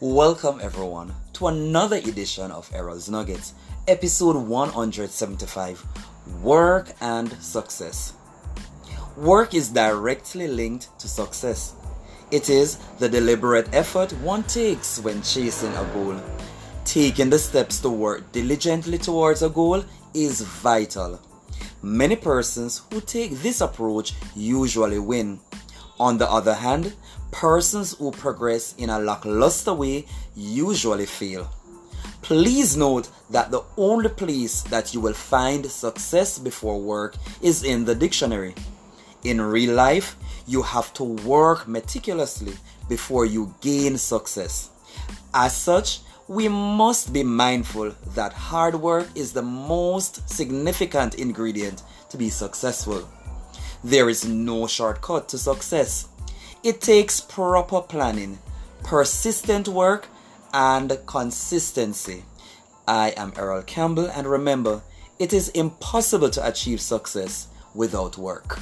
Welcome everyone to another edition of Errol's Nuggets, episode 175 Work and Success. Work is directly linked to success. It is the deliberate effort one takes when chasing a goal. Taking the steps to work diligently towards a goal is vital. Many persons who take this approach usually win. On the other hand, persons who progress in a lackluster way usually fail. Please note that the only place that you will find success before work is in the dictionary. In real life, you have to work meticulously before you gain success. As such, we must be mindful that hard work is the most significant ingredient to be successful. There is no shortcut to success. It takes proper planning, persistent work, and consistency. I am Errol Campbell, and remember, it is impossible to achieve success without work.